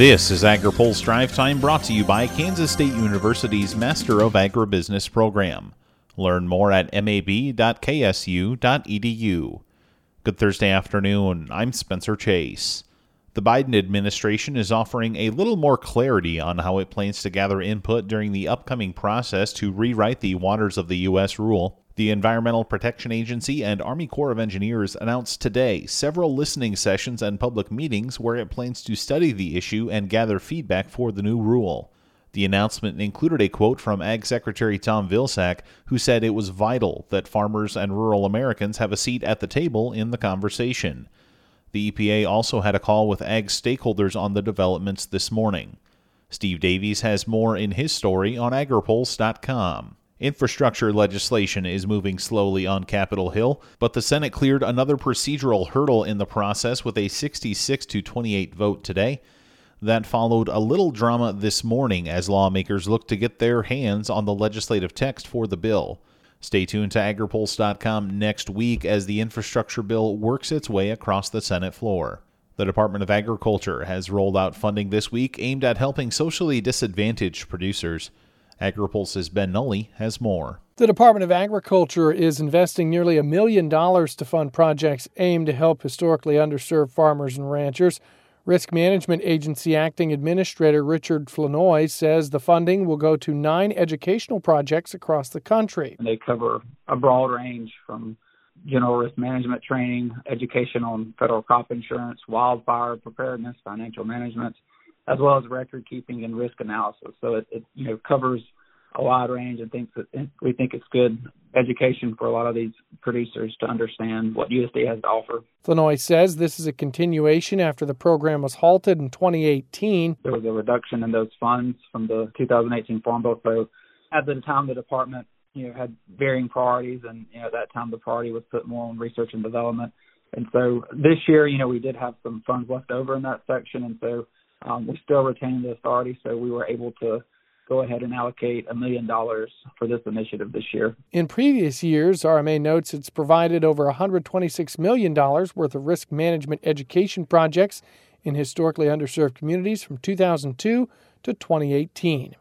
This is AgriPulse Drive Time brought to you by Kansas State University's Master of Agribusiness program. Learn more at mab.ksu.edu. Good Thursday afternoon. I'm Spencer Chase. The Biden administration is offering a little more clarity on how it plans to gather input during the upcoming process to rewrite the Waters of the U.S. rule. The Environmental Protection Agency and Army Corps of Engineers announced today several listening sessions and public meetings where it plans to study the issue and gather feedback for the new rule. The announcement included a quote from Ag Secretary Tom Vilsack, who said it was vital that farmers and rural Americans have a seat at the table in the conversation. The EPA also had a call with ag stakeholders on the developments this morning. Steve Davies has more in his story on agripulse.com. Infrastructure legislation is moving slowly on Capitol Hill, but the Senate cleared another procedural hurdle in the process with a 66 to 28 vote today. That followed a little drama this morning as lawmakers look to get their hands on the legislative text for the bill. Stay tuned to agripulse.com next week as the infrastructure bill works its way across the Senate floor. The Department of Agriculture has rolled out funding this week aimed at helping socially disadvantaged producers. AgriPulse's Ben Nuelle has more. The Department of Agriculture is investing nearly a million dollars to fund projects aimed to help historically underserved farmers and ranchers. Risk Management Agency Acting Administrator Richard Flournoy says the funding will go to nine educational projects across the country. They cover a broad range from general risk management training, education on federal crop insurance, wildfire preparedness, financial management, as well as record keeping and risk analysis. So it, it you know covers a wide range and thinks that we think it's good education for a lot of these producers to understand what USDA has to offer. Flournoy says this is a continuation after the program was halted in 2018. There was a reduction in those funds from the 2018 Farm Bill. So at the time, the department you know had varying priorities, and you know at that time the priority was put more on research and development. And so this year, you know, we did have some funds left over in that section, and so um, we still retain the authority. So we were able to go ahead and allocate a million dollars for this initiative this year. In previous years, RMA notes it's provided over $126 million worth of risk management education projects in historically underserved communities from 2002 to 2018.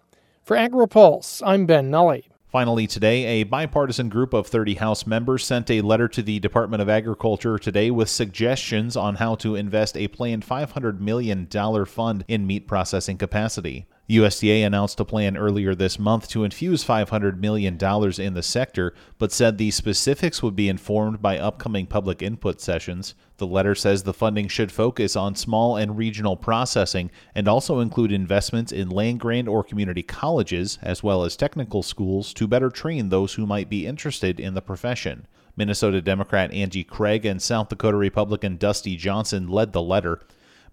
For AgriPulse, I'm Ben Nuelle. Finally, today, a bipartisan group of 30 House members sent a letter to the Department of Agriculture today with suggestions on how to invest a planned $500 million fund in meat processing capacity. USDA announced a plan earlier this month to infuse $500 million in the sector, but said the specifics would be informed by upcoming public input sessions. The letter says the funding should focus on small and regional processing and also include investments in land grant or community colleges, as well as technical schools, to better train those who might be interested in the profession. Minnesota Democrat Angie Craig and South Dakota Republican Dusty Johnson led the letter.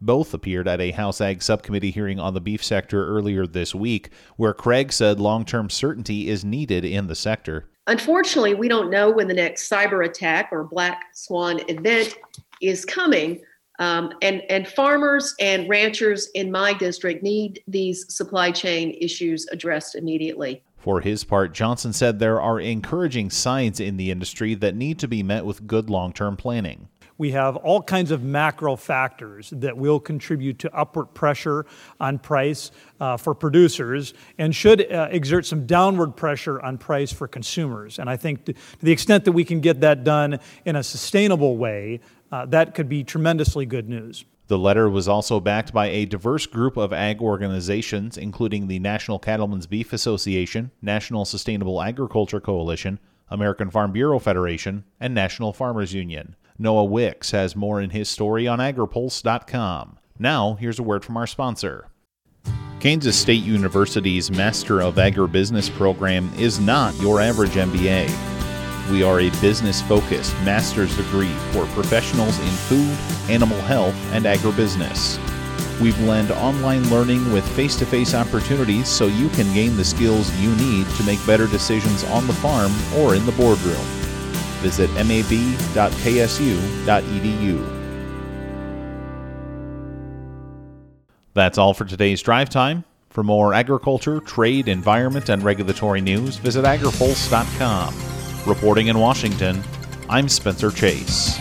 Both appeared at a House Ag subcommittee hearing on the beef sector earlier this week, where Craig said long term certainty is needed in the sector. Unfortunately, we don't know when the next cyber attack or black swan event is coming. Um, and, and farmers and ranchers in my district need these supply chain issues addressed immediately. For his part, Johnson said there are encouraging signs in the industry that need to be met with good long term planning we have all kinds of macro factors that will contribute to upward pressure on price uh, for producers and should uh, exert some downward pressure on price for consumers. And I think to the extent that we can get that done in a sustainable way, uh, that could be tremendously good news. The letter was also backed by a diverse group of ag organizations, including the National Cattlemen's Beef Association, National Sustainable Agriculture Coalition, American Farm Bureau Federation, and National Farmers Union. Noah Wicks has more in his story on agripulse.com. Now, here's a word from our sponsor. Kansas State University's Master of Agribusiness program is not your average MBA. We are a business focused master's degree for professionals in food, animal health, and agribusiness. We blend online learning with face to face opportunities so you can gain the skills you need to make better decisions on the farm or in the boardroom visit mab.ksu.edu. That's all for today's drive time. For more agriculture, trade, environment, and regulatory news, visit agripulse.com. Reporting in Washington, I'm Spencer Chase.